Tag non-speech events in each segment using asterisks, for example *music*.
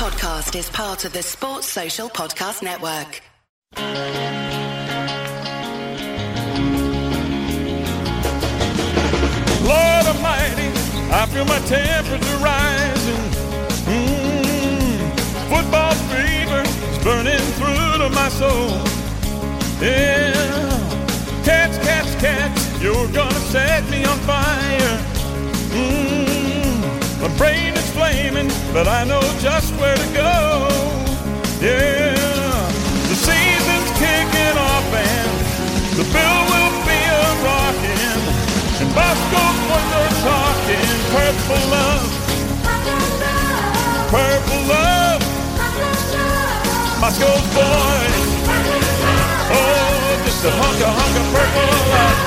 podcast is part of the Sports Social Podcast Network. Lord Almighty, I feel my temperature rising. Mm, football fever is burning through to my soul. Yeah, cats, cats, cats, you're gonna set me on fire. Mm, my brain flaming, but I know just where to go. Yeah, the season's kicking off and the bill will be a rockin'. And Bosco boys are talking purple love, purple love. Bosco's boys, oh, just a hunk of hunk of purple love,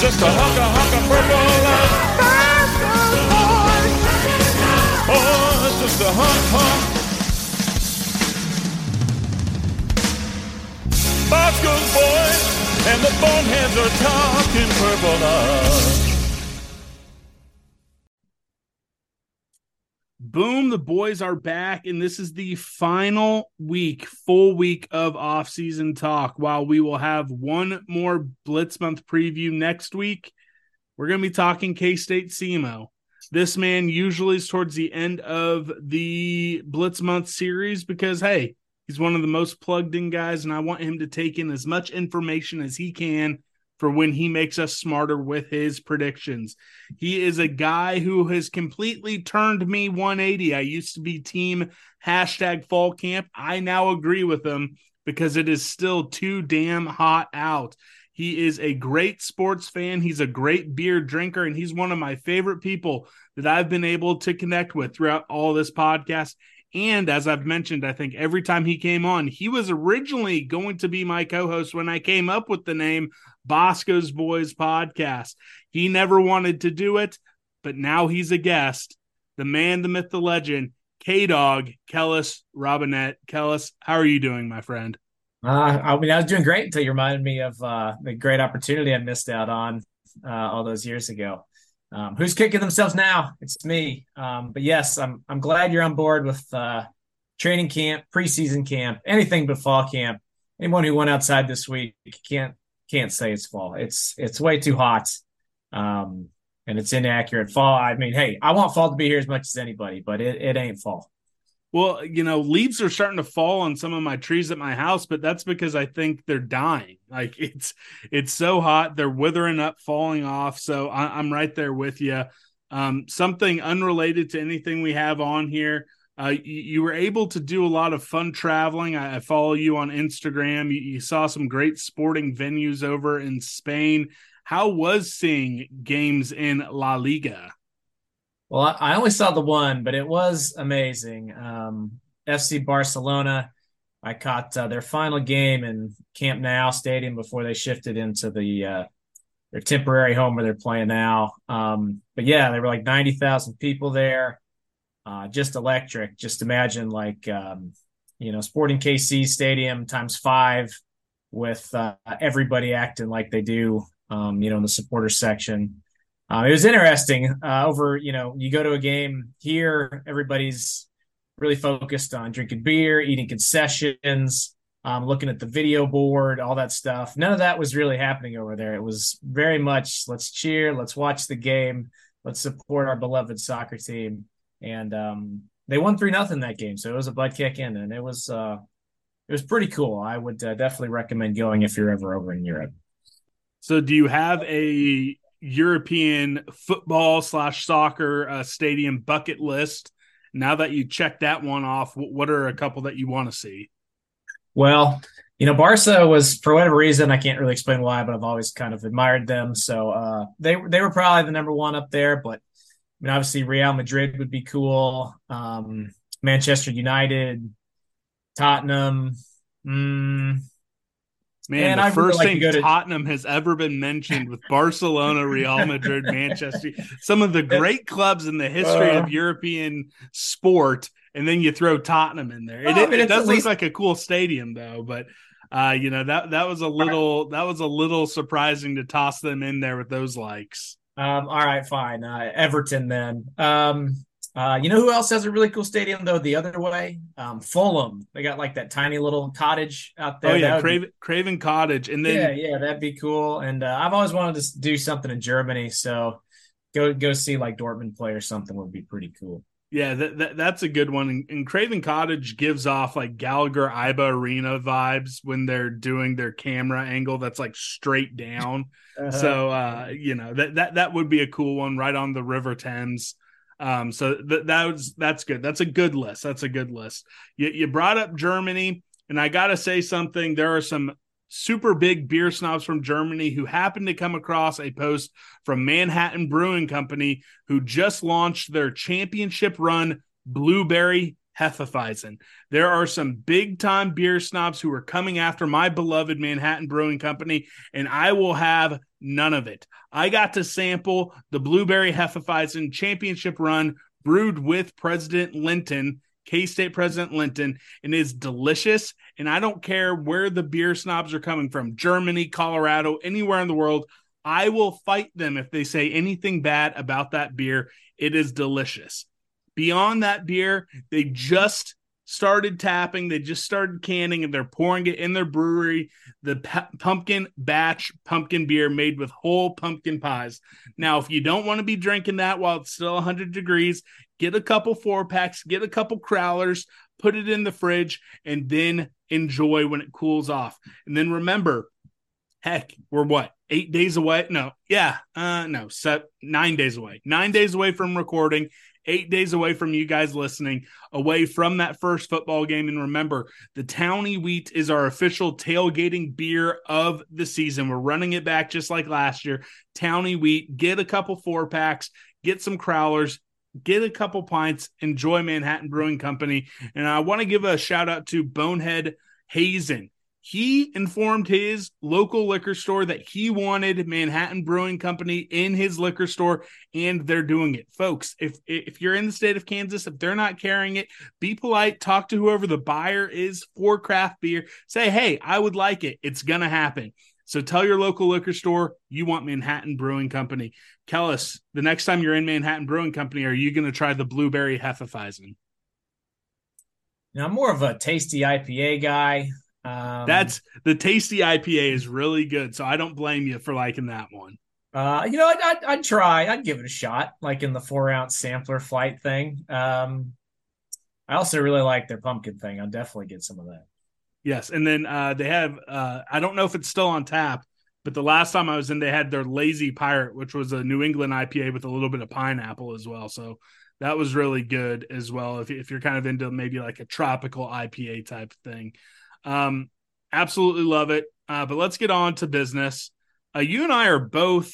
just a hunk of hunk of purple love. Hunk. Bosco's boys, and the boneheads are talking purple love. Boom, the boys are back, and this is the final week, full week of off-season talk. While we will have one more Blitz Month preview next week, we're going to be talking K-State SEMO. This man usually is towards the end of the Blitz Month series because, hey, he's one of the most plugged in guys, and I want him to take in as much information as he can for when he makes us smarter with his predictions. He is a guy who has completely turned me 180. I used to be team hashtag fall camp. I now agree with him because it is still too damn hot out. He is a great sports fan. He's a great beer drinker, and he's one of my favorite people that I've been able to connect with throughout all this podcast. And as I've mentioned, I think every time he came on, he was originally going to be my co host when I came up with the name Bosco's Boys Podcast. He never wanted to do it, but now he's a guest. The man, the myth, the legend, K Dog, Kellis Robinett. Kellis, how are you doing, my friend? Uh, I mean, I was doing great until you reminded me of uh, the great opportunity I missed out on uh, all those years ago. Um, who's kicking themselves now? It's me. Um, but yes, I'm I'm glad you're on board with uh, training camp, preseason camp, anything but fall camp. Anyone who went outside this week can't can't say it's fall. It's it's way too hot, um, and it's inaccurate. Fall. I mean, hey, I want fall to be here as much as anybody, but it, it ain't fall. Well, you know, leaves are starting to fall on some of my trees at my house, but that's because I think they're dying. Like *laughs* it's it's so hot, they're withering up, falling off. So I, am right there with you. Um, something unrelated to anything we have on here. Uh, you, you, were able to do a lot of fun traveling. I, I follow you on Instagram. You, you saw some great sporting venues over in Spain. How was seeing games in La Liga? Well, I only saw the one, but it was amazing. Um, FC Barcelona. I caught uh, their final game in Camp Nou Stadium before they shifted into the uh, their temporary home where they're playing now. Um, but yeah, there were like ninety thousand people there. Uh, just electric. Just imagine like um, you know Sporting KC Stadium times five with uh, everybody acting like they do. Um, you know, in the supporter section. Uh, it was interesting. Uh, over, you know, you go to a game here, everybody's really focused on drinking beer, eating concessions, um, looking at the video board, all that stuff. None of that was really happening over there. It was very much let's cheer, let's watch the game, let's support our beloved soccer team. And um, they won three nothing that game, so it was a butt kick in, and it was uh, it was pretty cool. I would uh, definitely recommend going if you're ever over in Europe. So, do you have a European football slash soccer uh, stadium bucket list. Now that you check that one off, what are a couple that you want to see? Well, you know, Barca was for whatever reason I can't really explain why, but I've always kind of admired them. So uh, they they were probably the number one up there. But I mean, obviously Real Madrid would be cool. Um, Manchester United, Tottenham. Mm, Man, the I first really like thing Tottenham to... has ever been mentioned with Barcelona, Real Madrid, *laughs* Manchester, some of the great clubs in the history uh, of European sport, and then you throw Tottenham in there. It, I mean, it does least... look like a cool stadium, though, but uh, you know that that was a little that was a little surprising to toss them in there with those likes. Um, all right, fine. Uh, Everton then. Um, Uh, you know who else has a really cool stadium though? The other way, um, Fulham. They got like that tiny little cottage out there. Oh yeah, would be- Craven, Craven Cottage, and then yeah, yeah, that'd be cool. And uh, I've always wanted to do something in Germany, so go go see like Dortmund play or something would be pretty cool. Yeah, that, that that's a good one. And, and Craven Cottage gives off like Gallagher Iba Arena vibes when they're doing their camera angle that's like straight down. *laughs* So uh, you know that that that would be a cool one right on the River Thames. Um, so th- that was that's good. That's a good list. That's a good list. You you brought up Germany, and I gotta say something. There are some super big beer snobs from Germany who happened to come across a post from Manhattan Brewing Company who just launched their championship run blueberry Hefeweizen. There are some big time beer snobs who are coming after my beloved Manhattan Brewing Company, and I will have none of it. I got to sample the blueberry Hefeweizen championship run brewed with President Linton. K State President Linton, and is delicious. And I don't care where the beer snobs are coming from Germany, Colorado, anywhere in the world. I will fight them if they say anything bad about that beer. It is delicious. Beyond that beer, they just started tapping, they just started canning, and they're pouring it in their brewery. The pu- pumpkin batch pumpkin beer made with whole pumpkin pies. Now, if you don't want to be drinking that while it's still 100 degrees, get a couple four packs, get a couple crowlers, put it in the fridge, and then enjoy when it cools off. And then remember, heck, we're what eight days away? No, yeah, uh, no, set nine days away. Nine days away from recording. Eight days away from you guys listening, away from that first football game. And remember, the Towny Wheat is our official tailgating beer of the season. We're running it back just like last year. Towny Wheat, get a couple four packs, get some crowlers, get a couple pints, enjoy Manhattan Brewing Company. And I want to give a shout out to Bonehead Hazen. He informed his local liquor store that he wanted Manhattan Brewing Company in his liquor store, and they're doing it. Folks, if if you're in the state of Kansas, if they're not carrying it, be polite, talk to whoever the buyer is for craft beer. Say, hey, I would like it. It's gonna happen. So tell your local liquor store you want Manhattan Brewing Company. Kellis, the next time you're in Manhattan Brewing Company, are you going to try the blueberry Hefeweizen? Now I'm more of a tasty IPA guy. Um, That's the tasty IPA is really good. So I don't blame you for liking that one. Uh, you know, I'd, I'd, I'd try. I'd give it a shot, like in the four ounce sampler flight thing. Um, I also really like their pumpkin thing. I'll definitely get some of that. Yes, and then uh, they have uh, I don't know if it's still on tap, but the last time I was in, they had their Lazy Pirate, which was a New England IPA with a little bit of pineapple as well. So that was really good as well. If if you're kind of into maybe like a tropical IPA type thing, um, absolutely love it. Uh, but let's get on to business. Uh, you and I are both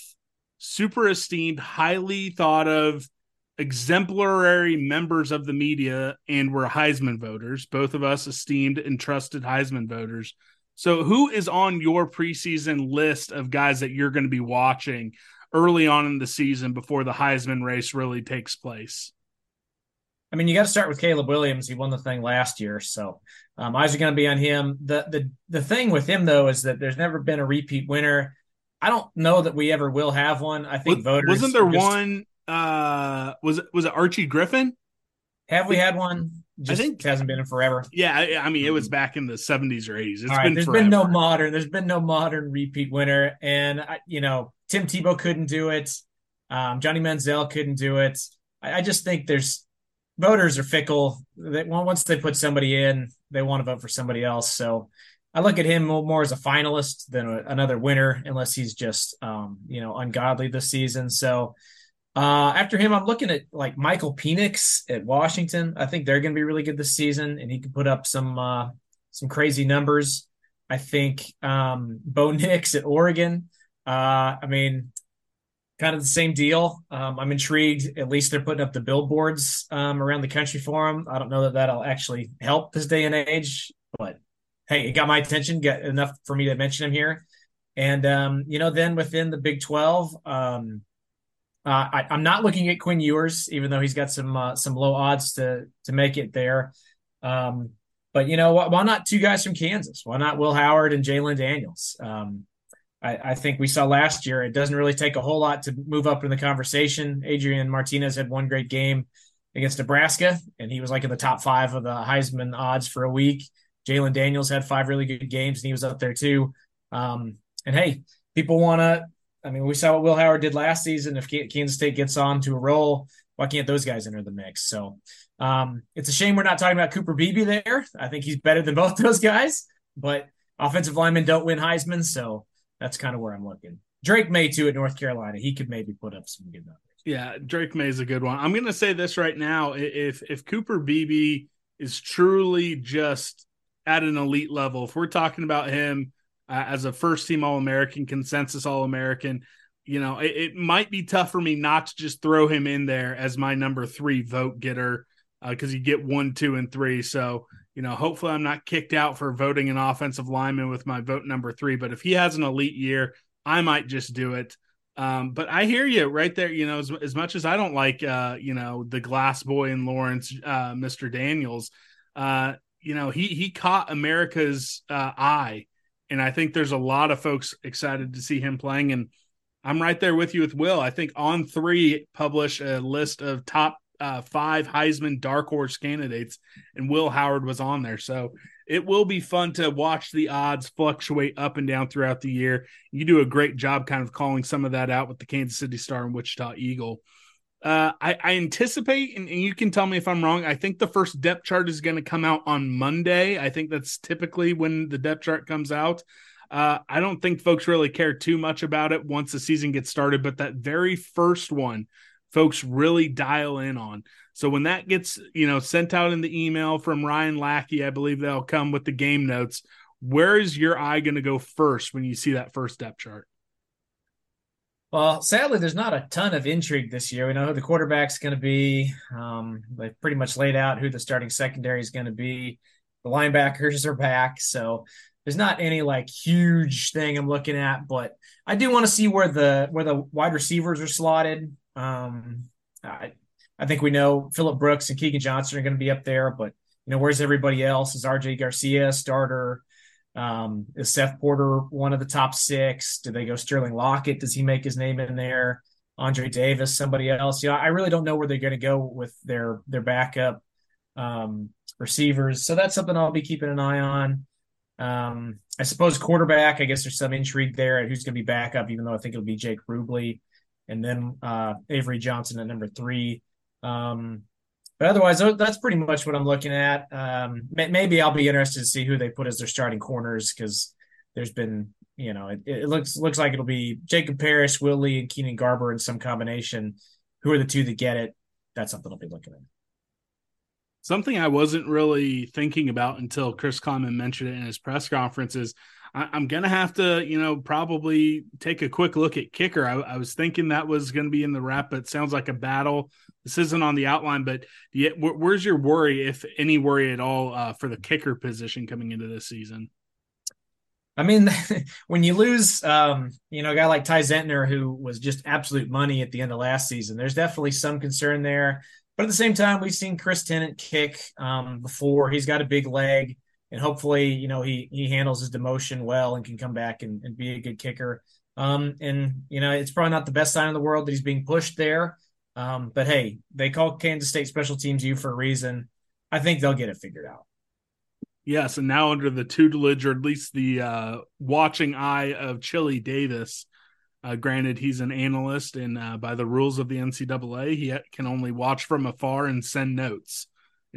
super esteemed, highly thought of, exemplary members of the media, and we're Heisman voters. Both of us esteemed and trusted Heisman voters. So, who is on your preseason list of guys that you're going to be watching early on in the season before the Heisman race really takes place? I mean, you got to start with Caleb Williams. He won the thing last year, so um, eyes are going to be on him. the the The thing with him though is that there's never been a repeat winner. I don't know that we ever will have one. I think Was, voters wasn't there just- one? Uh, was it was it Archie Griffin? Have we had one? Just think- hasn't been in forever. Yeah, I, I mean it was back in the 70s or 80s. It's right, been there's forever. been no modern. There's been no modern repeat winner, and I, you know Tim Tebow couldn't do it. Um, Johnny Manziel couldn't do it. I, I just think there's voters are fickle. They, once they put somebody in, they want to vote for somebody else. So I look at him more, as a finalist than a, another winner, unless he's just um, you know ungodly this season. So. Uh, after him, I'm looking at like Michael Penix at Washington. I think they're going to be really good this season, and he can put up some uh, some crazy numbers. I think um, Bo Nix at Oregon. Uh, I mean, kind of the same deal. Um, I'm intrigued. At least they're putting up the billboards um, around the country for him. I don't know that that'll actually help this day and age, but hey, it got my attention. Got enough for me to mention him here. And um, you know, then within the Big Twelve, um, uh, I, I'm not looking at Quinn Ewers, even though he's got some uh, some low odds to to make it there. Um, but you know, why, why not two guys from Kansas? Why not Will Howard and Jalon Daniels? I, I think we saw last year. It doesn't really take a whole lot to move up in the conversation. Adrian Martinez had one great game. against Nebraska, and he was like in the top five of the Heisman odds for a week. Jalon Daniels had five really good games, and he was up there too. Um, and hey, people want to. I mean, we saw what Will Howard did last season. If Kansas State gets on to a roll, why can't those guys enter the mix? So um, it's a shame we're not talking about Cooper Beebe there. I think he's better than both *laughs* those guys, but offensive linemen don't win Heisman, so that's kind of where I'm looking. Drake Maye too at North Carolina. He could maybe put up some good numbers. Yeah, Drake Maye is a good one. I'm going to say this right now: if if Cooper Beebe is truly just at an elite level, if we're talking about him uh, as a first team All American, consensus All American, you know, it, it, might be tough for me not to just throw him in there as my number three vote getter because uh, you get one, two, and three. So, you know, hopefully I'm not kicked out for voting an offensive lineman with my vote number three. But if he has an elite year, I might just do it. Um, but I hear you right there. You know, as, as much as I don't like, uh, you know, the glass boy in Lawrence, uh, Mr. Daniels, uh, you know, he he caught America's uh, eye, and I think there's a lot of folks excited to see him playing. And I'm right there with you with Will. I think On3 publish a list of top uh, five Heisman dark horse candidates, and Will Howard was on there. So it will be fun to watch the odds fluctuate up and down throughout the year. You do a great job kind of calling some of that out with the Kansas City Star and Wichita Eagle. Uh, I, I, anticipate, and, and, you can tell me if I'm wrong. I think the first depth chart is going to come out on Monday. I think that's typically when the depth chart comes out. Uh, I don't think folks really care too much about it once the season gets started, but that very first one, folks really dial in on. So when that gets, you know, sent out in the email from Ryan Lackey, I believe they'll come with the game notes. Where is your eye going to go first when you see that first depth chart? Well, sadly, there's not a ton of intrigue this year. We know who the quarterback's going to be. Um, they've pretty much laid out who the starting secondary is going to be. The linebackers are back, so there's not any like huge thing I'm looking at. But I do want to see where the where the wide receivers are slotted. Um, I, I think we know Phillip Brooks and Keagan Johnson are going to be up there, but you know, where's everybody else? Is RJ Garcia starter? Um, is Seth Porter one of the top six? Do they go Sterling Lockett? Does he make his name in there? Andre Davis, somebody else? You know, I really don't know where they're going to go with their their backup um, receivers. So that's something I'll be keeping an eye on. Um, I suppose quarterback. I guess there's some intrigue there at who's going to be backup, even though I think it'll be Jake Rubley, and then uh, Avery Johnson at number three. Um, but otherwise, that's pretty much what I'm looking at. Um, maybe I'll be interested to see who they put as their starting corners because there's been, you know, it, it, looks looks like it'll be Jacob Parrish, Will Lee, and Keenan Garber in some combination. Who are the two that get it? That's something I'll be looking at. Something I wasn't really thinking about until Chris Klieman mentioned it in his press conference is I, am gonna have to, you know, probably take a quick look at kicker. I, I was thinking that was to be in the wrap, but sounds like a battle this isn't on the outline, but yeah, where's your worry, if any worry at all, uh, for the kicker position coming into this season? I mean, *laughs* when you lose, um, you know, a guy like Ty Zentner, who was just absolute money at the end of last season, there's definitely some concern there. But at the same time, we've seen Chris Tennant kick um, before. He's got a big leg, and hopefully, you know, he he handles his demotion well and can come back and, and be a good kicker. Um, and you know, it's probably not the best sign in the world that he's being pushed there. Um, but hey, they call Kansas State special teams you for a reason. I think they'll get it figured out. Yes, and now under the tutelage, or at least the uh, watching eye of Chili Davis. Uh, granted, he's an analyst, and uh, by the rules of the NCAA, he can only watch from afar and send notes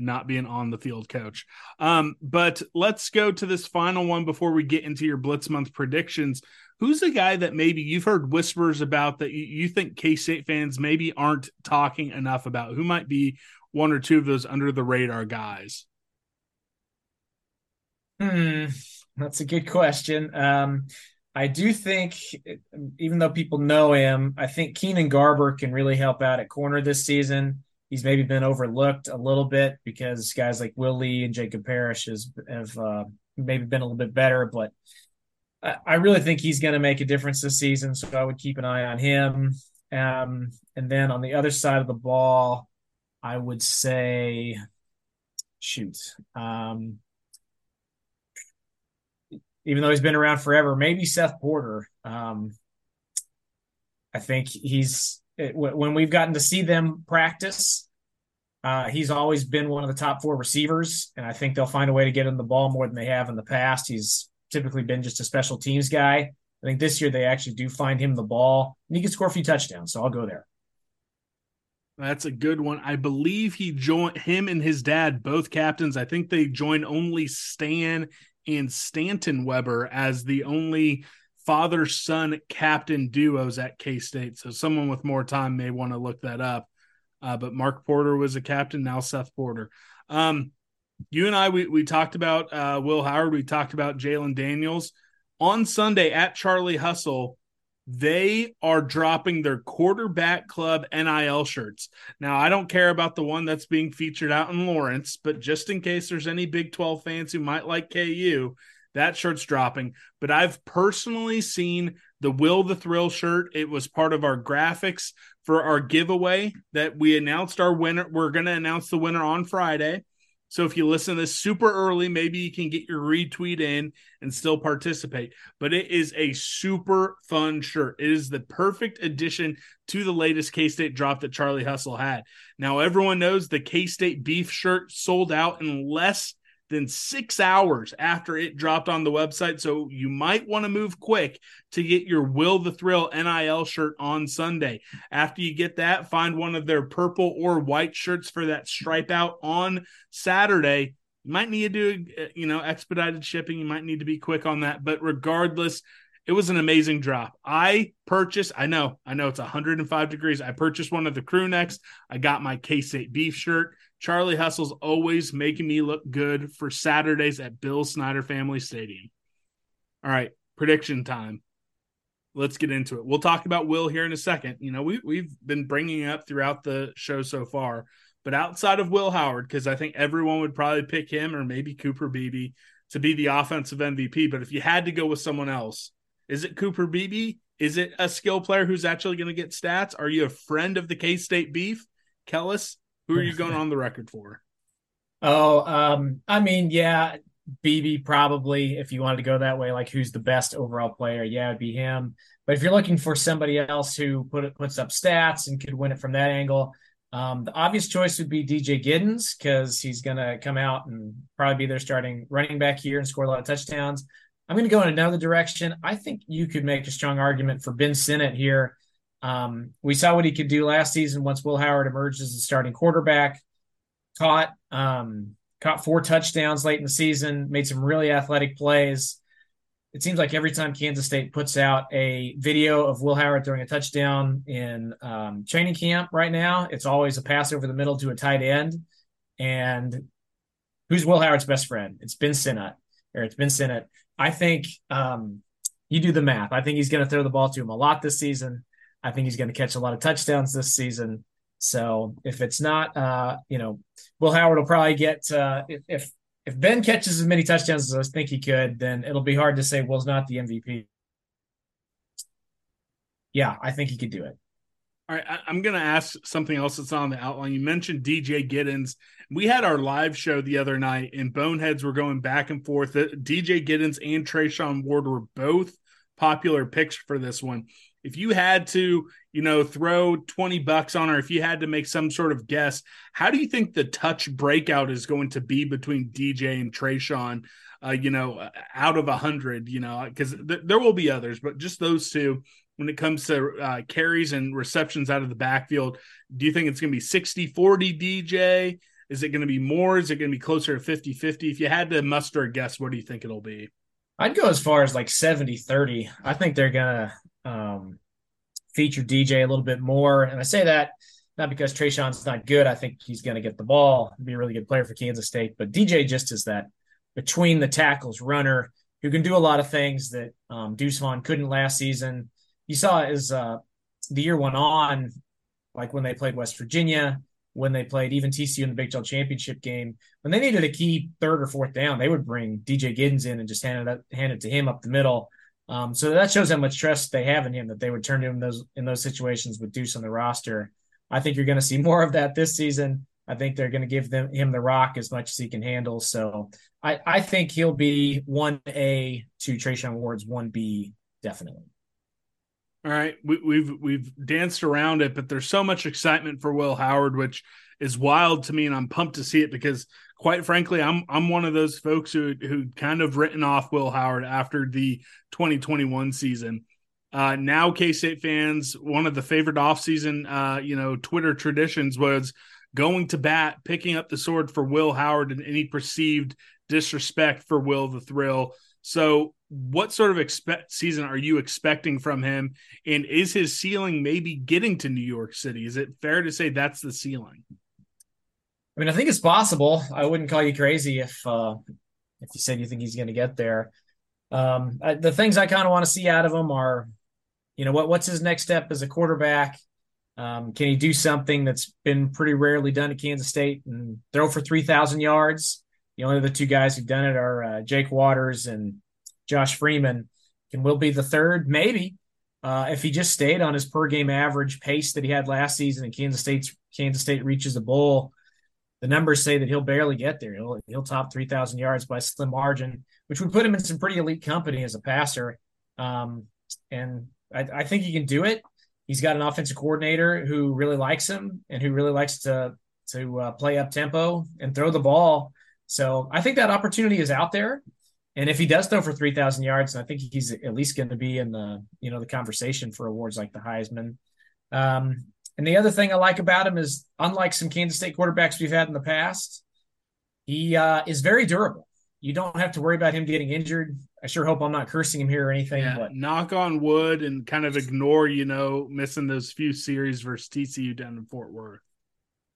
not be an on the field coach. Um, but let's go to this final one before we get into your Blitz Month predictions. Who's the guy that maybe you've heard whispers about that you think K State fans maybe aren't talking enough about? Who might be one or two of those under the radar guys? Hmm, that's a good question. Um, I do think, even though people know him, I think Keenan Garber can really help out at corner this season. He's maybe been overlooked a little bit because guys like Will Lee and Jacob Parrish have uh, maybe been a little bit better, but I really think he's going to make a difference this season, so I would keep an eye on him. Um, and then on the other side of the ball, I would say, shoot, um, even though he's been around forever, maybe Seth Porter. Um, I think he's when we've gotten to see them practice. Uh, he's always been one of the top four receivers, and I think they'll find a way to get him the ball more than they have in the past. He's typically been just a special teams guy. I think this year they actually do find him the ball, and he can score a few touchdowns. So I'll go there. That's a good one. I believe he joined him and his dad, both captains. I think they joined only Stan and Stanton Weber as the only father son captain duos at K State. So someone with more time may want to look that up. Uh, but Mark Porter was a captain, now Seth Porter. Um, you and I, we, we talked about uh, Will Howard, we talked about Jalon Daniels. On Sunday at Charlie Hustle, they are dropping their quarterback club NIL shirts. Now, I don't care about the one that's being featured out in Lawrence, but just in case there's any Big 12 fans who might like KU, that shirt's dropping. But I've personally seen the Will the Thrill shirt. It was part of our graphics for our giveaway that we announced our winner. We're going to announce the winner on Friday. So if you listen to this super early, maybe you can get your retweet in and still participate. But it is a super fun shirt. It is the perfect addition to the latest K State drop that Charlie Hustle had. Now, everyone knows the K State beef shirt sold out in less than six hours after it dropped on the website. So you might want to move quick to get your Will the Thrill NIL shirt on Sunday. After you get that, find one of their purple or white shirts for that stripe out on Saturday. You might need to do, uh, you know, expedited shipping. You might need to be quick on that. But regardless, it was an amazing drop. I purchased, I know, I know it's 105 degrees. I purchased one of the crew necks. I got my K State beef shirt. Charlie Hustle's always making me look good for Saturdays at Bill Snyder Family Stadium. All right, prediction time. Let's get into it. We'll talk about Will here in a second. You know, we, we've been bringing up throughout the show so far, but outside of Will Howard, because I think everyone would probably pick him or maybe Cooper Beebe to be the offensive MVP. But if you had to go with someone else, is it Cooper Beebe? Is it a skill player who's actually going to get stats? Are you a friend of the K State beef? Kellis, who are you going *laughs* on the record for? Oh, um, I mean, yeah, Beebe probably if you wanted to go that way, like who's the best overall player, yeah, it'd be him. But if you're looking for somebody else who put puts up stats and could win it from that angle, um, the obvious choice would be DJ Giddens because he's going to come out and probably be their starting running back here and score a lot of touchdowns. I'm going to go in another direction. I think you could make a strong argument for Ben Sinnott here. Um, we saw what he could do last season once Will Howard emerged as the starting quarterback. Caught um, caught four touchdowns late in the season, made some really athletic plays. It seems like every time Kansas State puts out a video of Will Howard throwing a touchdown in um, training camp right now, it's always a pass over the middle to a tight end. And who's Will Howard's best friend? It's Ben Sinnott, or it's Ben Sinnott. I think um, you do the math. I think he's going to throw the ball to him a lot this season. I think he's going to catch a lot of touchdowns this season. So if it's not, uh, you know, Will Howard will probably get uh, if, if if Ben catches as many touchdowns as I think he could, then it'll be hard to say Will's not the MVP. Yeah, I think he could do it. All right, I, am going to ask something else that's on the outline. You mentioned DJ Giddens. We had our live show the other night, and Boneheads were going back and forth. DJ Giddens and Treshaun Ward were both popular picks for this one if you had to, you know, throw 20 bucks on or if you had to make some sort of guess, how do you think the touch breakout is going to be between DJ and Treshaun? Uh, you know, out of a hundred, you know, because th- there will be others, but just those two when it comes to uh, carries and receptions out of the backfield. Do you think it's going to be 60 40 DJ? Is it going to be more? Is it going to be closer to 50 50? If you had to muster a guess, what do you think it'll be? I'd go as far as like 70 30. I think they're going to um, feature DJ a little bit more. And I say that not because Treshaun's not good. I think he's going to get the ball, be a really good player for Kansas State. But DJ just is that between the tackles runner who can do a lot of things that um, Deuce Vaughn couldn't last season. You saw as uh, the year went on, like when they played West Virginia, when they played even TCU in the Big 12 championship game, when they needed a key third or fourth down, they would bring DJ Giddens in and just hand it up, hand it to him up the middle. Um, so that shows how much trust they have in him that they would turn to him those in those situations with Deuce on the roster. I think you're going to see *laughs* more of that this season. I think they're going to give them him the rock as much as he can handle. So I, I think he'll be one A to Treshaun Ward's one B definitely. All right, we, we've we've danced around it, but there's so much excitement for Will Howard, which is wild to me, and I'm pumped to see it because, quite frankly, I'm I'm one of those folks who who kind of written off Will Howard after the 2021 season. Uh, now, K State fans, one of the favorite offseason, uh, you know, Twitter traditions was going to bat, picking up the sword for Will Howard and any perceived disrespect for Will the Thrill. So, what sort of expect season are you expecting from him? And is his ceiling maybe getting to New York City? Is it fair to say that's the ceiling? I mean, I think it's possible. I wouldn't call you crazy if uh, if you said you think he's going to get there. Um, I, the things I kind of want to see out of him are, you know, what what's his next step as a quarterback? Um, can he do something that's been pretty rarely done at Kansas State and throw for three thousand yards? The only the two guys who've done it are uh, Jake Waters and Josh Freeman. Can Will be the third? Maybe. Uh, if he just stayed on his per game average pace that he had last season and Kansas State Kansas State reaches the bowl, the numbers say that he'll barely get there. He'll he'll top three thousand yards by a slim margin, which would put him in some pretty elite company as a passer. Um, and I, I think he can do it. He's got an offensive coordinator who really likes him and who really likes to to uh, play up tempo and throw the ball. So I think that opportunity is out there. And if he does throw for 3,000 yards, I think he's at least going to be in the, you know, the conversation for awards like the Heisman. Um, and the other thing I like about him is, unlike some Kansas State quarterbacks we've had in the past, he uh, is very durable. You don't have to worry about him getting injured. I sure hope I'm not cursing him here or anything. Yeah, but knock on wood and kind of ignore, you know, missing those few series versus TCU down in Fort Worth.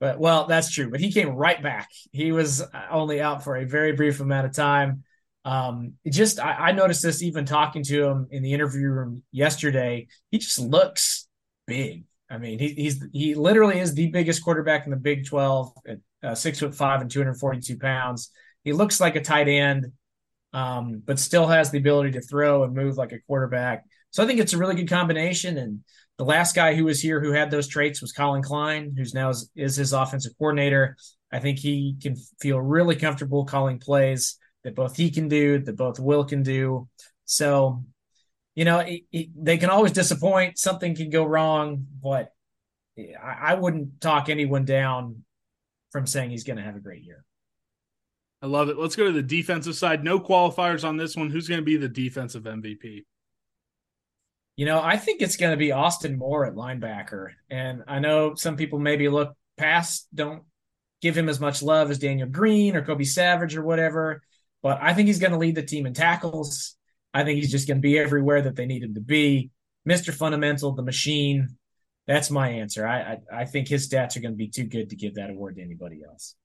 But well, that's true. But he came right back. He was only out for a very brief amount of time. Um, just I, I noticed this even talking to him in the interview room yesterday. He just looks big. I mean, he, he's he literally is the biggest quarterback in the Big Twelve at uh, six foot five and two hundred forty two pounds. He looks like a tight end, um, but still has the ability to throw and move like a quarterback. So I think it's a really good combination. And the last guy who was here who had those traits was Collin Klein, who's now is, is his offensive coordinator. I think he can feel really comfortable calling plays that both he can do, that both Will can do. So, you know, it, it, they can always disappoint. Something can go wrong, but I, I wouldn't talk anyone down from saying he's going to have a great year. I love it. Let's go to the defensive side. No qualifiers on this one. Who's going to be the defensive MVP? You know, I think it's going to be Austin Moore at linebacker. And I know some people maybe look past, don't give him as much love as Daniel Green or Kobe Savage or whatever. But I think he's going to lead the team in tackles. I think he's just going to be everywhere that they need him to be. Mr. Fundamental, the machine. That's my answer. I, I, I think his stats are going to be too good to give that award to anybody else.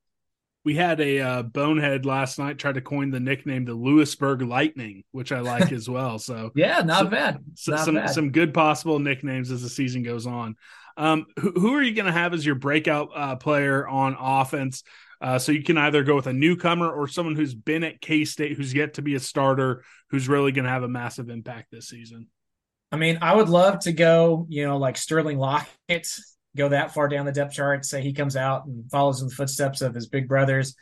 We had a uh, bonehead last night try to coin the nickname the Lewisburg Lightning, which I like as well. So *laughs* yeah, not so, bad. So, not some bad. some good possible nicknames as the season goes on. Um, who, who, are you going to have as your breakout uh, player on offense? Uh, so you can either go with a newcomer or someone who's been at K State, who's yet to be a starter, who's really going to have a massive impact this season. I mean, I would love to go, you know, like Sterling Lockett, go that far down the depth chart, say he comes out and follows in the footsteps of his big brothers.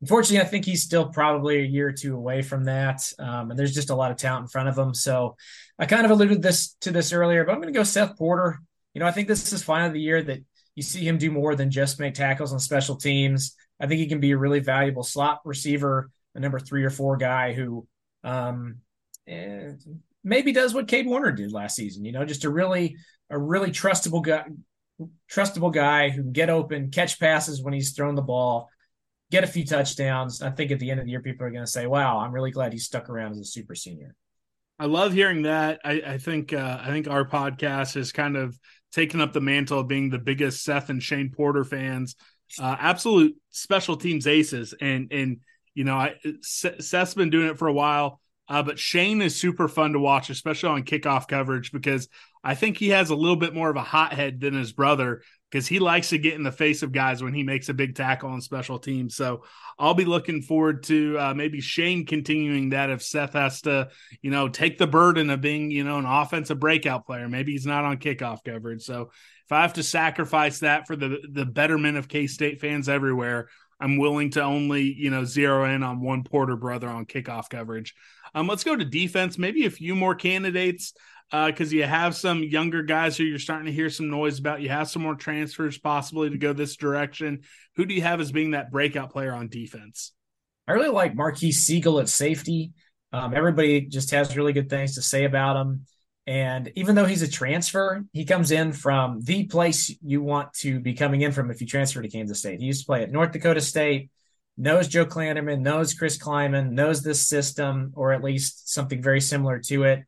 Unfortunately, I think he's still probably a year or two away from that, um, and there's just a lot of talent in front of him. So I kind of alluded this to this earlier, but I'm going to go Seth Porter. You know, I think this is finally the year that you see him do more than just make tackles on special teams. I think he can be a really valuable slot receiver, a number three or four guy who um, eh, maybe does what Cade Warner did last season. You know, just a really a really trustable guy, trustable guy who can get open, catch passes when he's thrown the ball, get a few touchdowns. I think at the end of the year, people are going to say, "Wow, I'm really glad he stuck around as a super senior." I love hearing that. I, I think uh, I think our podcast has kind of taken up the mantle of being the biggest Seth and Shane Porter fans uh, absolute special teams aces, and and you know, I Seth's been doing it for a while. Uh, but Shane is super fun to watch, especially on kickoff coverage, because I think he has a little bit more of a hothead than his brother because he likes to get in the face of guys when he makes a big tackle on special teams. So I'll be looking forward to uh, maybe Shane continuing that if Seth has to, you know, take the burden of being, you know, an offensive breakout player. Maybe he's not on kickoff coverage. So if I have to sacrifice that for the the betterment of K State fans everywhere, I'm willing to only, you know, zero in on one Porter brother on kickoff coverage. Um, let's go to defense. Maybe a few more candidates because uh, you have some younger guys who you're starting to hear some noise about. You have some more transfers possibly to go this direction. Who do you have as being that breakout player on defense? I really like Marques Sigle at safety. Um, everybody just has really good things to say about him. And even though he's a transfer, he comes in from the place you want to be coming in from if you transfer to Kansas State. He used to play at North Dakota State, knows Joe Klanderman, knows Chris Klieman, knows this system, or at least something very similar to it.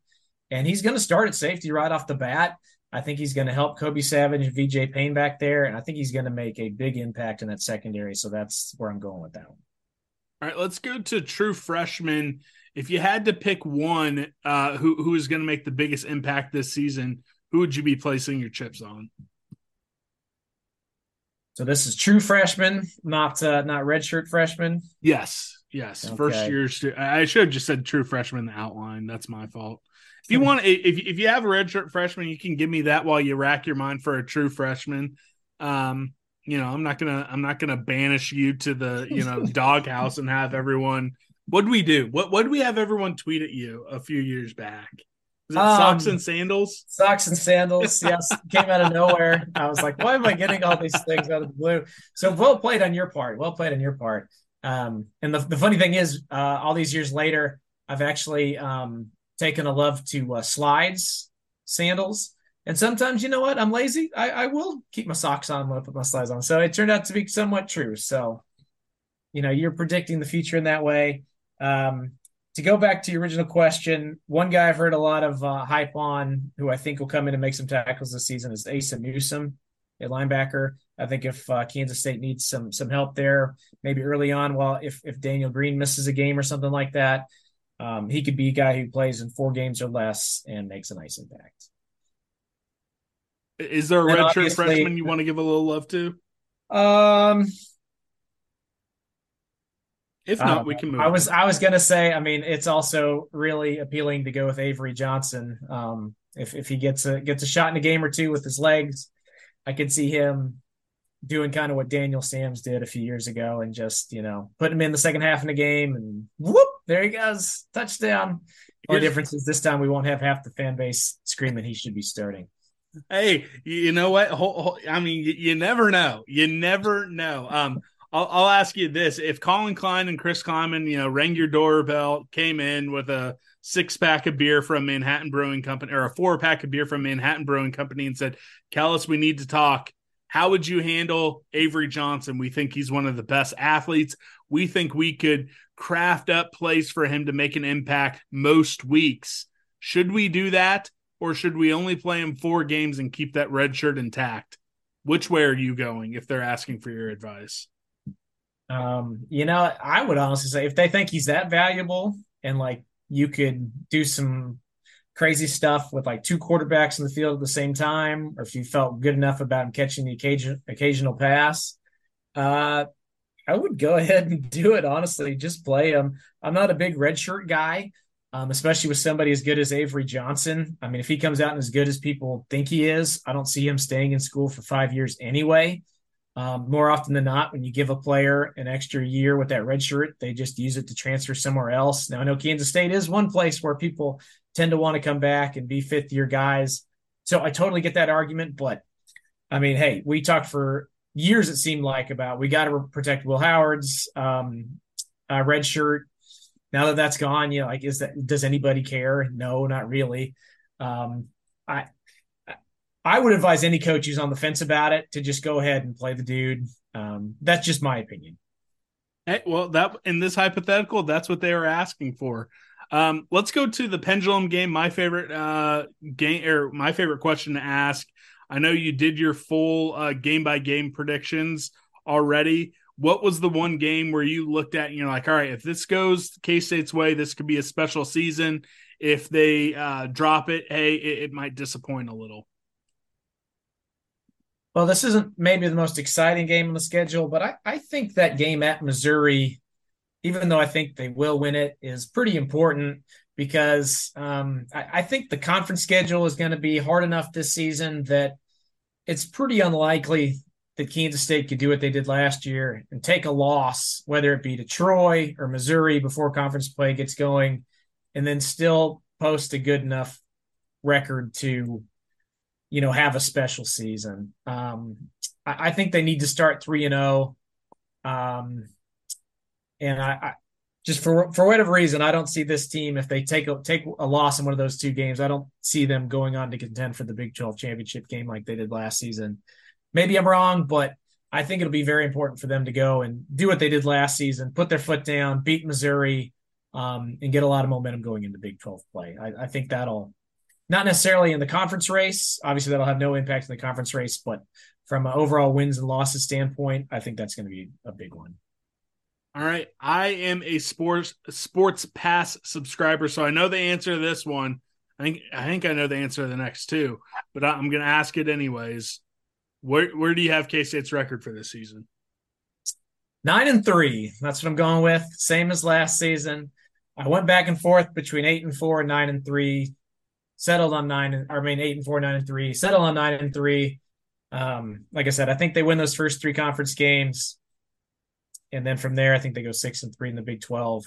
And he's going to start at safety right off the bat. I think he's going to help Kobe Savage and VJ Payne back there. And I think he's going to make a big impact in that secondary. So that's where I'm going with that one. All right, let's go to true freshman if you had to pick one uh, who who is going to make the biggest impact this season, who would you be placing your chips on? So this is true freshman, not uh, not redshirt freshman. Yes, yes, okay. first year. Stu- I should have just said true freshman in the outline. That's my fault. If you want, if if you have a redshirt freshman, you can give me that while you rack your mind for a true freshman. Um, you know, I'm not gonna I'm not gonna banish you to the you know *laughs* doghouse and have everyone what do we do? What what did we have everyone tweet at you a few years back? Um, socks and sandals? Socks and sandals. *laughs* Yes, came out of nowhere. I was like, why am I getting all these things out of the blue? So well played on your part. Well played on your part. Um, and the, the funny thing is, uh, all these years later, I've actually um, taken a love to uh, slides, sandals. And sometimes, you know what? I'm lazy. I, I will keep my socks on when I put my slides on. So it turned out to be somewhat true. So, you know, you're predicting the future in that way. Um, to go back to your original question, one guy I've heard a lot of uh, hype on, who I think will come in and make some tackles this season, is Asa Newsom, a linebacker. I think if uh, Kansas State needs some some help there, maybe early on, while if if Daniel Green misses a game or something like that, um, he could be a guy who plays in four games or less and makes a nice impact. Is there a redshirt freshman you want to give a little love to? Um, if not, um, we can move. I was on. I was gonna say, I mean, it's also really appealing to go with Avery Johnson. Um, if if he gets a gets a shot in a game or two with his legs, I could see him doing kind of what Daniel Sams did a few years ago and just, you know, put him in the second half in the game and whoop, there he goes. Touchdown. The difference is this time we won't have half the fan base screaming he should be starting. Hey, you know what? I mean, you never know. You never know. Um, I'll, I'll ask you this: If Collin Klein and Chris Klieman, you know, rang your doorbell, came in with a six pack of beer from Manhattan Brewing Company or a four pack of beer from Manhattan Brewing Company, and said, "Kellis, we need to talk." How would you handle Avery Johnson? We think he's one of the best athletes. We think we could craft up plays for him to make an impact most weeks. Should we do that, or should we only play him four games and keep that red shirt intact? Which way are you going if they're asking for your advice? Um, you know, I would honestly say if they think he's that valuable and like you could do some crazy stuff with like two quarterbacks in the field at the same time, or if you felt good enough about him catching the occasion, occasional pass, uh, I would go *laughs* ahead and do it. Honestly, just play him. I'm not a big redshirt guy, um, especially with somebody as good as Avery Johnson. I mean, if he comes out and as good as people think he is, I don't see him staying in school for five years anyway. Um, more often than not, when you give a player an extra year with that red shirt, they just use it to transfer somewhere else. Now, I know Kansas State is one place where people tend to want to come back and be fifth year guys. So I totally get that argument. But I mean, hey, we talked for years, it seemed like, about we got to protect Will Howard's um, uh, red shirt. Now that that's gone, you know, like, is that does anybody care? No, not really. Um, I I would advise any coach who's on the fence about it to just go ahead and play the dude. Um, that's just my opinion. Hey, well, that in this hypothetical, that's what they were asking for. Um, let's go to the pendulum game. My favorite uh, game, or my favorite question to ask. I know you did your full game by game predictions already. What was the one game where you looked at and you're like, all right, if this goes K State's way, this could be a special season. If they uh, drop it, hey, it, it might disappoint a little. Well, this isn't maybe the most exciting game on the schedule, but I, I think that game at Missouri, even though I think they will win it, is pretty important because um, I, I think the conference schedule is going to be hard enough this season that it's pretty unlikely that Kansas State could do what they did last year and take a loss, whether it be to Troy or Missouri before conference play gets going, and then still post a good enough record to, you know, have a special season. Um, I, I, think they need to start three and zero. Oh. Um, and I, I just for for whatever reason, I don't see this team if they take a take a loss in one of those two games. I don't see them going on to contend for the Big Twelve championship game like they did last season. Maybe I'm wrong, but I think it'll be very important for them to go and do what they did last season, put their foot down, beat Missouri, um, and get a lot of momentum going into Big 12 play. I, I, think that'll not necessarily in the conference race. Obviously, that'll have no impact in the conference race, but from an overall wins and losses standpoint, I think that's going to be a big one. All right, I am a sports sports pass subscriber, so I know the answer to this one. I think I think I know the answer to the next two, but I'm going to ask it anyways. Where where do you have K State's record for this season? Nine and three. That's what I'm going with. Same as last season. I went back and forth between eight and four and nine and three. Settled on nine. And, I mean eight and four, nine and three. Settled on nine and three. Um, like I said, I think they win those first three conference games, and then from there, I think they go six and three in the Big Twelve.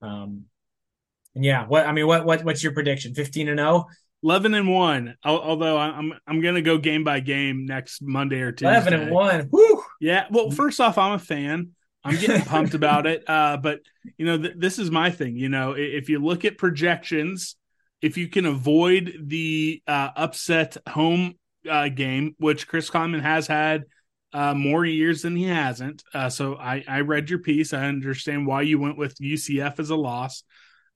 Um, and yeah, what I mean, what what what's your prediction? Fifteen and zero. 11 and 1 although i'm i'm gonna go game by game next monday or tuesday 11 and 1 Woo! yeah well first off i'm a fan i'm getting pumped about it uh, but you know th- this is my thing you know if you look at projections if you can avoid the uh, upset home uh, game which chris Klieman has had uh, more years than he hasn't uh, so I, I read your piece i understand why you went with ucf as a loss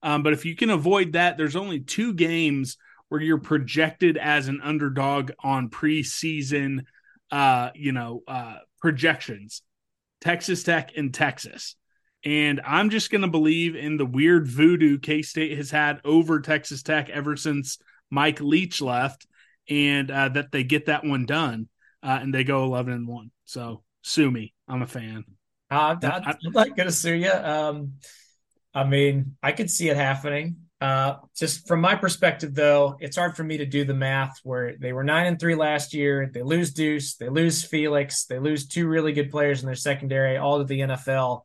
um, but if you can avoid that there's only two games where you're projected as an underdog on preseason, uh, you know, uh, projections. Texas Tech and Texas. And I'm just going to believe in the weird voodoo K State has had over Texas Tech ever since Mike Leach left, and uh, that they get that one done uh, and they go 11 and 1. So sue me. I'm a fan. Uh, I'm, not, I'm not going to sue you. Um, I mean, I could see it happening. Uh, just from my perspective, though, it's hard for me to do the math where they were nine and three last year. They lose Deuce, they lose Felix, they lose two really good players in their secondary, all to the NFL.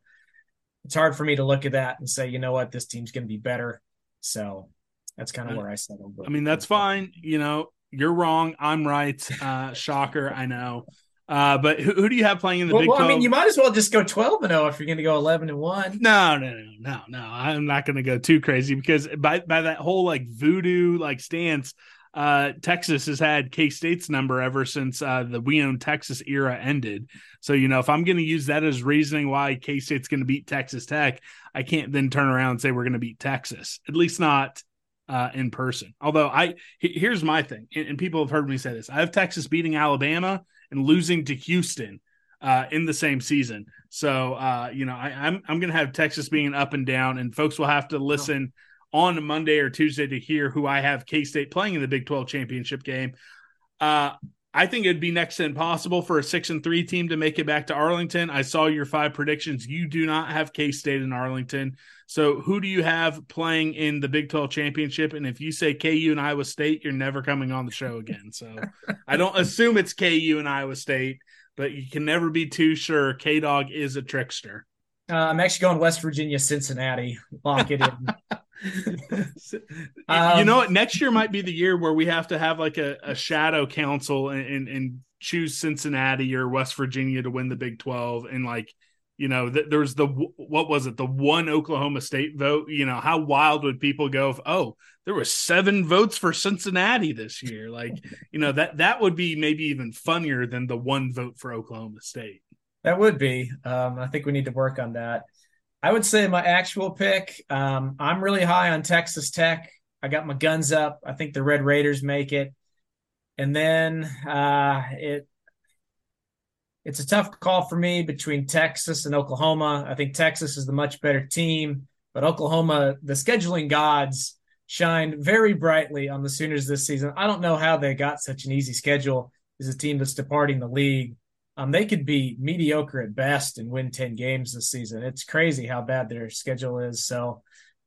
It's hard for me to look at that and say, you know what, this team's going to be better. So that's kind of where I settle. I mean, that's fine. You know, you're wrong. I'm right. Uh, shocker. I know. Uh, but who, who, do you have playing in the well, Big well, 12? I mean, you might as well just go 12 and 0 if you're going to go 11 and 1. No, no, no, no, no. I'm not going to go too crazy because by by that whole like voodoo like stance, uh, Texas has had K State's number ever since uh, the We Own Texas era ended. So you know, if I'm going to use that as reasoning why K State's going to beat Texas Tech, I can't then turn around and say we're going to beat Texas. At least not uh, in person. Although I here's my thing, and, people have heard me say this: I have Texas beating Alabama and losing to Houston uh, in the same season. So uh, you know, I, am I'm, I'm going to have Texas being up and down, and folks will have to listen. On Monday or Tuesday to hear who I have K State playing in the Big 12 championship game. Uh, I think it'd be next to impossible for a six and three team to make it back to Arlington. I saw your five predictions. You do not have K State in Arlington. So who do you have playing in the Big 12 championship? And if you say KU and Iowa State, you're never coming on the show again. So *laughs* I don't assume it's KU and Iowa State, but you can never be too sure. K Dog is a trickster. Uh, I'm actually going West Virginia, Cincinnati. Lock it in. *laughs* *laughs* um, you know what? Next year might be the year where we have to have like a, a shadow council and, and, and choose Cincinnati or West Virginia to win the Big Twelve, and like you know, th- there's the what was it, the one Oklahoma State vote. You know, how wild would people go if oh, there was seven votes for Cincinnati this year? Like, you know, that that would be maybe even funnier than the one vote for Oklahoma State. That would be. Um, I think we need to work on that. I would say my actual pick. Um, I'm really high on Texas Tech. I got my guns up. I think the Red Raiders make it, and then uh, it. It's a tough call for me between Texas and Oklahoma. I think Texas is the much better team, but Oklahoma, the scheduling gods shined very brightly on the Sooners this season. I don't know how they got such an easy schedule. Is a team that's departing the league um, they could be mediocre at best and win 10 games this season. It's crazy how bad their schedule is. So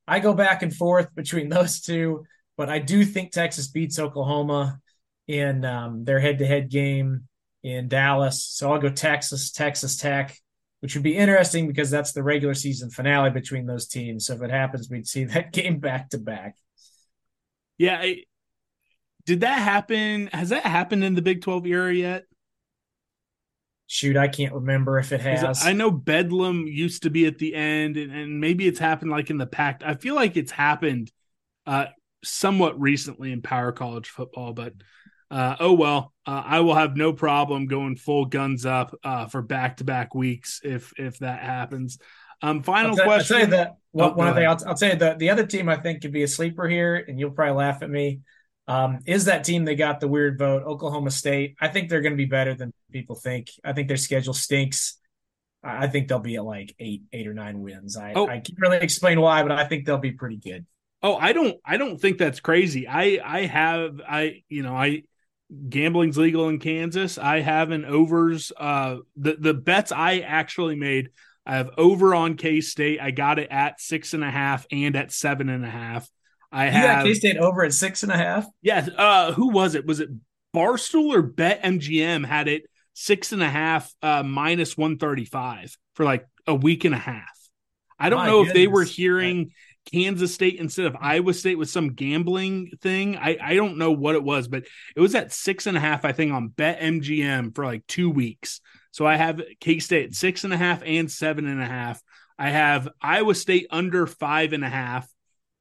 I go back and forth between *laughs* those two, but I do think Texas beats Oklahoma in um, their head to head game. in Dallas. So I'll go Texas, Texas Tech, which would be interesting because that's the regular season finale between those teams. So if it happens, we'd see *laughs* that game back to back. Yeah. I, did that happen? Has that happened in the Big 12 era yet? Shoot, I can't remember if it has. I know Bedlam used to be at the end, and, and maybe it's happened like in the pack. I feel like it's happened uh, somewhat recently in power college football, but uh, oh well. Uh, I will have no problem going full guns up uh, for back to back weeks if if that happens. Um, final I'll question. I'll tell you that oh, one thing. I'll, I'll tell you the the other team I think could be a sleeper here, and you'll probably laugh at me. Um, is that team they got the weird vote? Oklahoma State. I think they're going to be better than people think. I think their schedule stinks. I think they'll be at like eight, eight or nine wins. I, oh. I can't really explain why, but I think they'll be pretty good. Oh, I don't, I don't think that's crazy. I, I have, I, you know, I gambling's legal in Kansas. I have an overs. Uh, the the bets I actually made. I have over on K State. I got it at six and a half and at seven and a half. I you have K State over at six and a half. Yes. Uh, who was it? Was it Barstool or Bet MGM had it six and a half uh, minus one thirty five for like a week and a half. I don't My know goodness. if they were hearing Kansas State instead of Iowa State with some gambling thing. I, I don't know what it was, but it was at six and a half, I think, on Bet MGM for like two weeks. So I have K State at six and a half and seven and a half. I have Iowa State under five and a half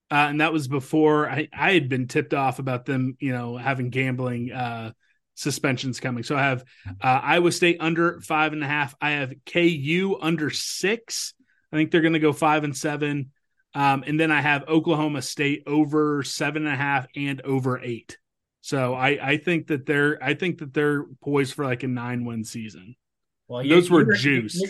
uh, and that was before I, I had been tipped off about them, you know, having gambling uh, suspensions coming. So I have uh, Iowa State under five and a half. I have KU under six. I think they're going to go five and seven. Um, and then I have Oklahoma State over seven and a half and over eight. So I, I think that they're I think that they're poised for like a nine win season. Well, those were juiced.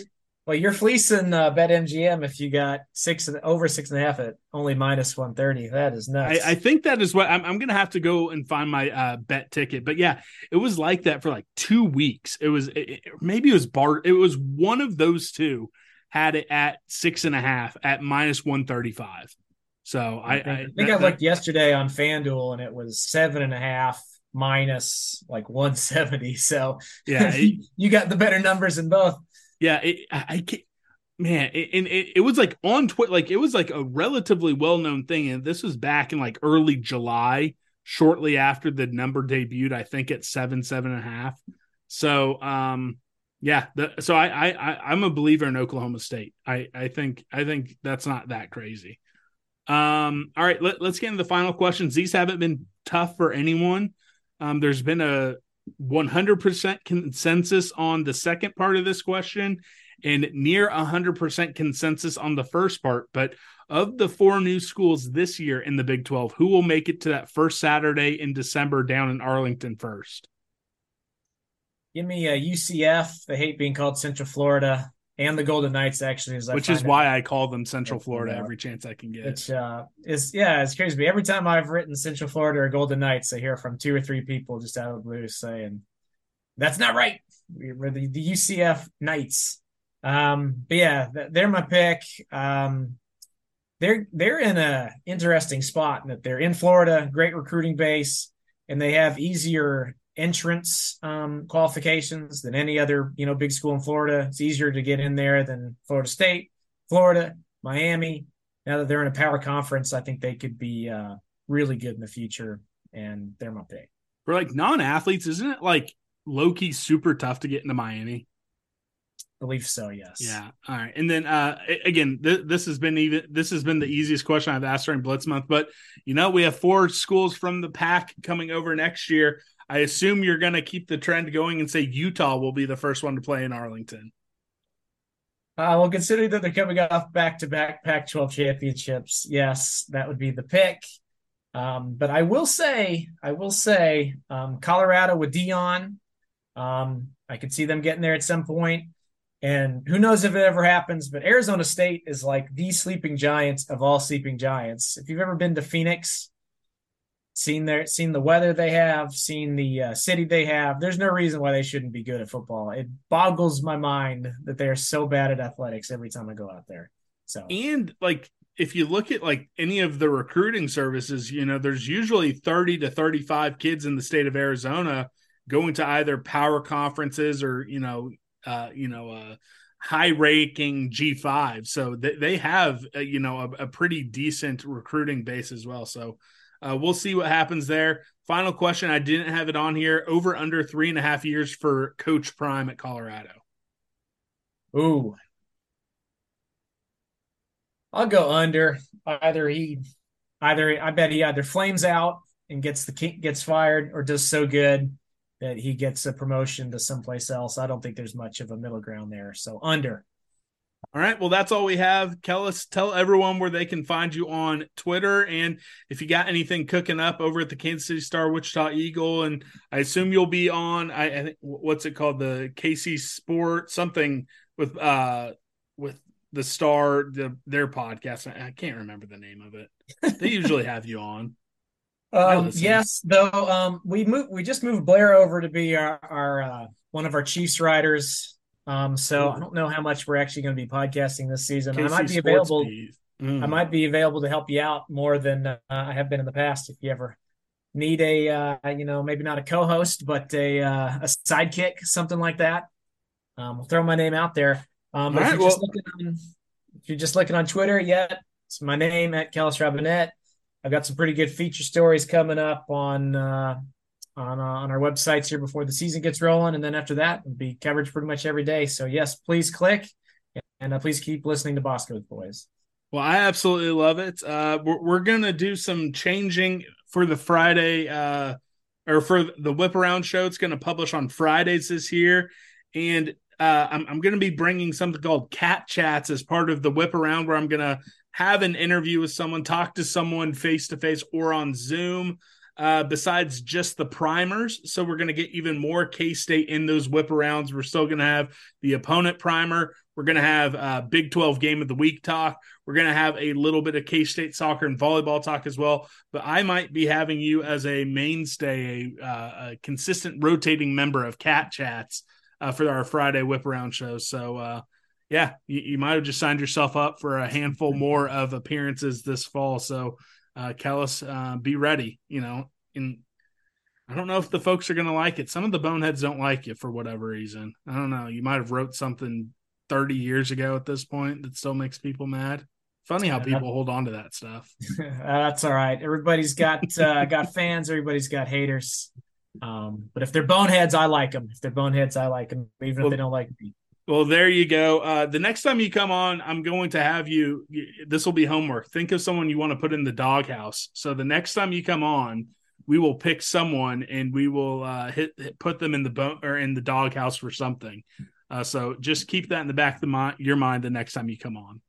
Well, you're fleecing uh, BetMGM if you got six and over six and a half at only minus one thirty. That is nuts. I, I, think that is what I'm, I'm going to have to go and find my uh, bet ticket. But yeah, it was like that for like two weeks. It was it, maybe it was Bart. It was one of those two had it at six and a half at minus one thirty five. So I, I think, I, think that, I looked that, yesterday on FanDuel and it was seven and a half minus like 170. So yeah, *laughs* you got the better numbers in both. Yeah, it, I, I can't, man, it, and it, it was like on Twitter, like it was like a relatively well known thing, and this was back in like early July, shortly after the number debuted. I think at seven, seven and a half. So, um, yeah, the, so I, I, I I'm a believer in Oklahoma State. I, I think, I think that's not that crazy. Um, all right, let, us get into the final questions. These haven't been tough for anyone. Um, there's been a 100% consensus on the second part of this question and near 100% consensus on the first part. But of the four new schools this year in the Big 12, who will make it to that first Saturday in December down in Arlington first? Give me uh, a UCF. They hate being called Central Florida and the Golden Knights actually, is which is why I call them Central Florida every chance I can get. Which uh, is yeah, it's crazy. Every time I've written Central Florida or Golden Knights, I hear from two or three people just out of the blue saying that's not right. We're the, the UCF Knights. Um, but yeah, they're my pick. Um, they're they're in a interesting spot in that they're in Florida, great recruiting base, and they have easier entrance um, qualifications than any other you know big school in Florida. It's easier to get in there than Florida State, Florida, Miami. Now that they're in a power conference, I think they could be uh, really good in the future, and they're my pick. For like non-athletes, isn't it like low key super tough to get into Miami? I believe so yes yeah all right and then uh again th- this has been even this has been the easiest question i've asked during blitz month but you know we have four schools from the pack coming over next year I assume you're going to keep the trend going and say Utah will be the first one to play in Arlington. Uh, well, considering that they're coming off back to back Pac 12 championships, yes, that would be the pick. Um, but I will say, I will say, um, Colorado with Deion, um, I could see them getting there at some point. And who knows if it ever happens, but Arizona State is like the sleeping giants of all sleeping giants. If you've ever been to Phoenix, seen their seen the weather they have, seen the uh, city they have. There's no reason why they shouldn't be good at football. It boggles my mind that they are so bad at athletics every time I go out there. So and like if you look at like any of the recruiting services, you know, there's usually 30 to 35 kids in the state of Arizona going to either power conferences or you know uh, you know uh, high ranking G5. So they, they have, uh, you know, a, a, pretty decent recruiting base as well. So uh, we'll see what happens there. Final question. I didn't have it on here. Over under three and a half years for Coach Prime at Colorado. Ooh. I'll go under. Either he, either I bet he either flames out and gets the gets fired, or does so good that he gets a promotion to someplace else. I don't think there's much of a middle ground there. So under. All right. Well, that's all we have. Kellis, tell everyone where they can find you on Twitter. And if you got anything cooking up over at the Kansas City Star Wichita Eagle, and I assume you'll be on I, I think what's it called? The KC Sport something with uh with the star, the their podcast. I can't remember the name of it. They usually have you on. *laughs* Um, yes, though um, we moved, we just moved Blair over to be our, our uh, one of our Chiefs riders. Um, so I don't know how much we're actually going to be podcasting this season. KC I might be Sports available. Mm. I might be available to help you out more than uh, I have been in the past. If you ever need a, uh, you know, maybe not a co-host, but a uh, a sidekick, something like that, um, I'll throw my name out there. Um, if, you're well, just looking on, if you're just looking on Twitter, yet, it's my name at Kellis Robinett. I've got some pretty good feature stories coming up on uh, on uh, on our websites here before the season gets rolling, and then after that, it'll be coverage pretty much every day. So yes, please click and uh, please keep listening to Bosco's Boys. Well, I absolutely love it. Uh, we're, we're gonna do some changing for the Friday uh, or for the Whip Around show. It's gonna publish on Fridays this year, and uh, I'm, I'm to be bringing something called Cat Chats as part of the Whip Around, where I'm to have an interview with someone, talk to someone face to face or on Zoom. Uh, besides just the primers. So we're going to get even more K State in those whip arounds. We're still going to have the opponent primer. We're going to have uh, Big 12 game of the week talk. We're going to have a little bit of K State soccer and volleyball talk as well. But I might be having you as a mainstay, a, uh, a consistent rotating member of Cat Chats uh, for our Friday whip around show. So, uh, yeah, you, you might have just signed yourself up for a handful more of appearances this fall. So, uh, Kellis, uh, be ready. You know, and I don't know if the folks are going to like it. Some of the boneheads don't like it for whatever reason. I don't know. You might have wrote something 30 years ago at this point that still makes people mad. Funny how people hold on to that stuff. *laughs* That's all right. Everybody's got uh, *laughs* got fans. Everybody's got haters. Um, but if they're boneheads, I like them. If they're boneheads, I like them, even well, if they don't like me. Well, there you go. Uh, the next time you come on, I'm going to have you. This will be homework. Think of someone you want to put in the doghouse. So the next time you come on, we will pick someone and we will uh, hit, hit, put them in the bone or in the doghouse for something. Uh, so just keep that in the back of the mind, your mind the next time you come on.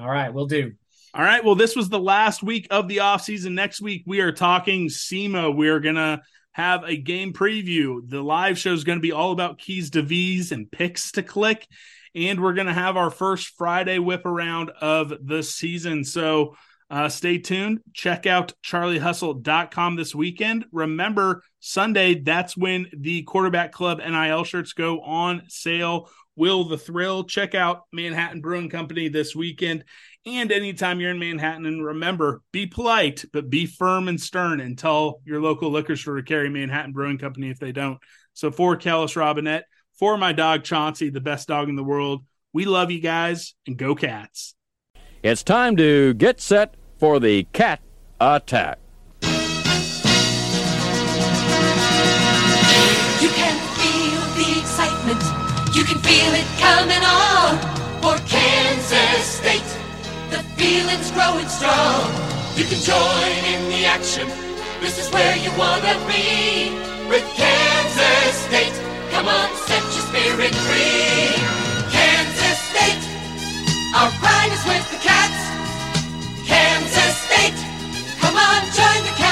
All right, we'll do. All right. Well, this was the last week of the off season. Next week we are talking SEMO. We are gonna have a game preview. The live show is going to be all about keys to V's and picks to click. And we're going to have our first Friday whip around of the season. So uh, stay tuned. Check out charliehustle.com this weekend. Remember, Sunday, that's when the quarterback club NIL shirts go on sale. Will the thrill? Check out Manhattan Brewing Company this weekend and anytime you're in Manhattan. And remember, be polite, but be firm and stern and tell your local liquor store to carry Manhattan Brewing Company if they don't. So for Kellis Robinett, for my dog Chauncey, the best dog in the world, we love you guys and go cats. It's time to get set for the cat attack. You can feel it coming on for Kansas State The feeling's growing strong. You can join in the action. This is where you wanna be. With Kansas State, come on, set your spirit free. Kansas State, our pride is with the cats. Kansas State, come on, join the cat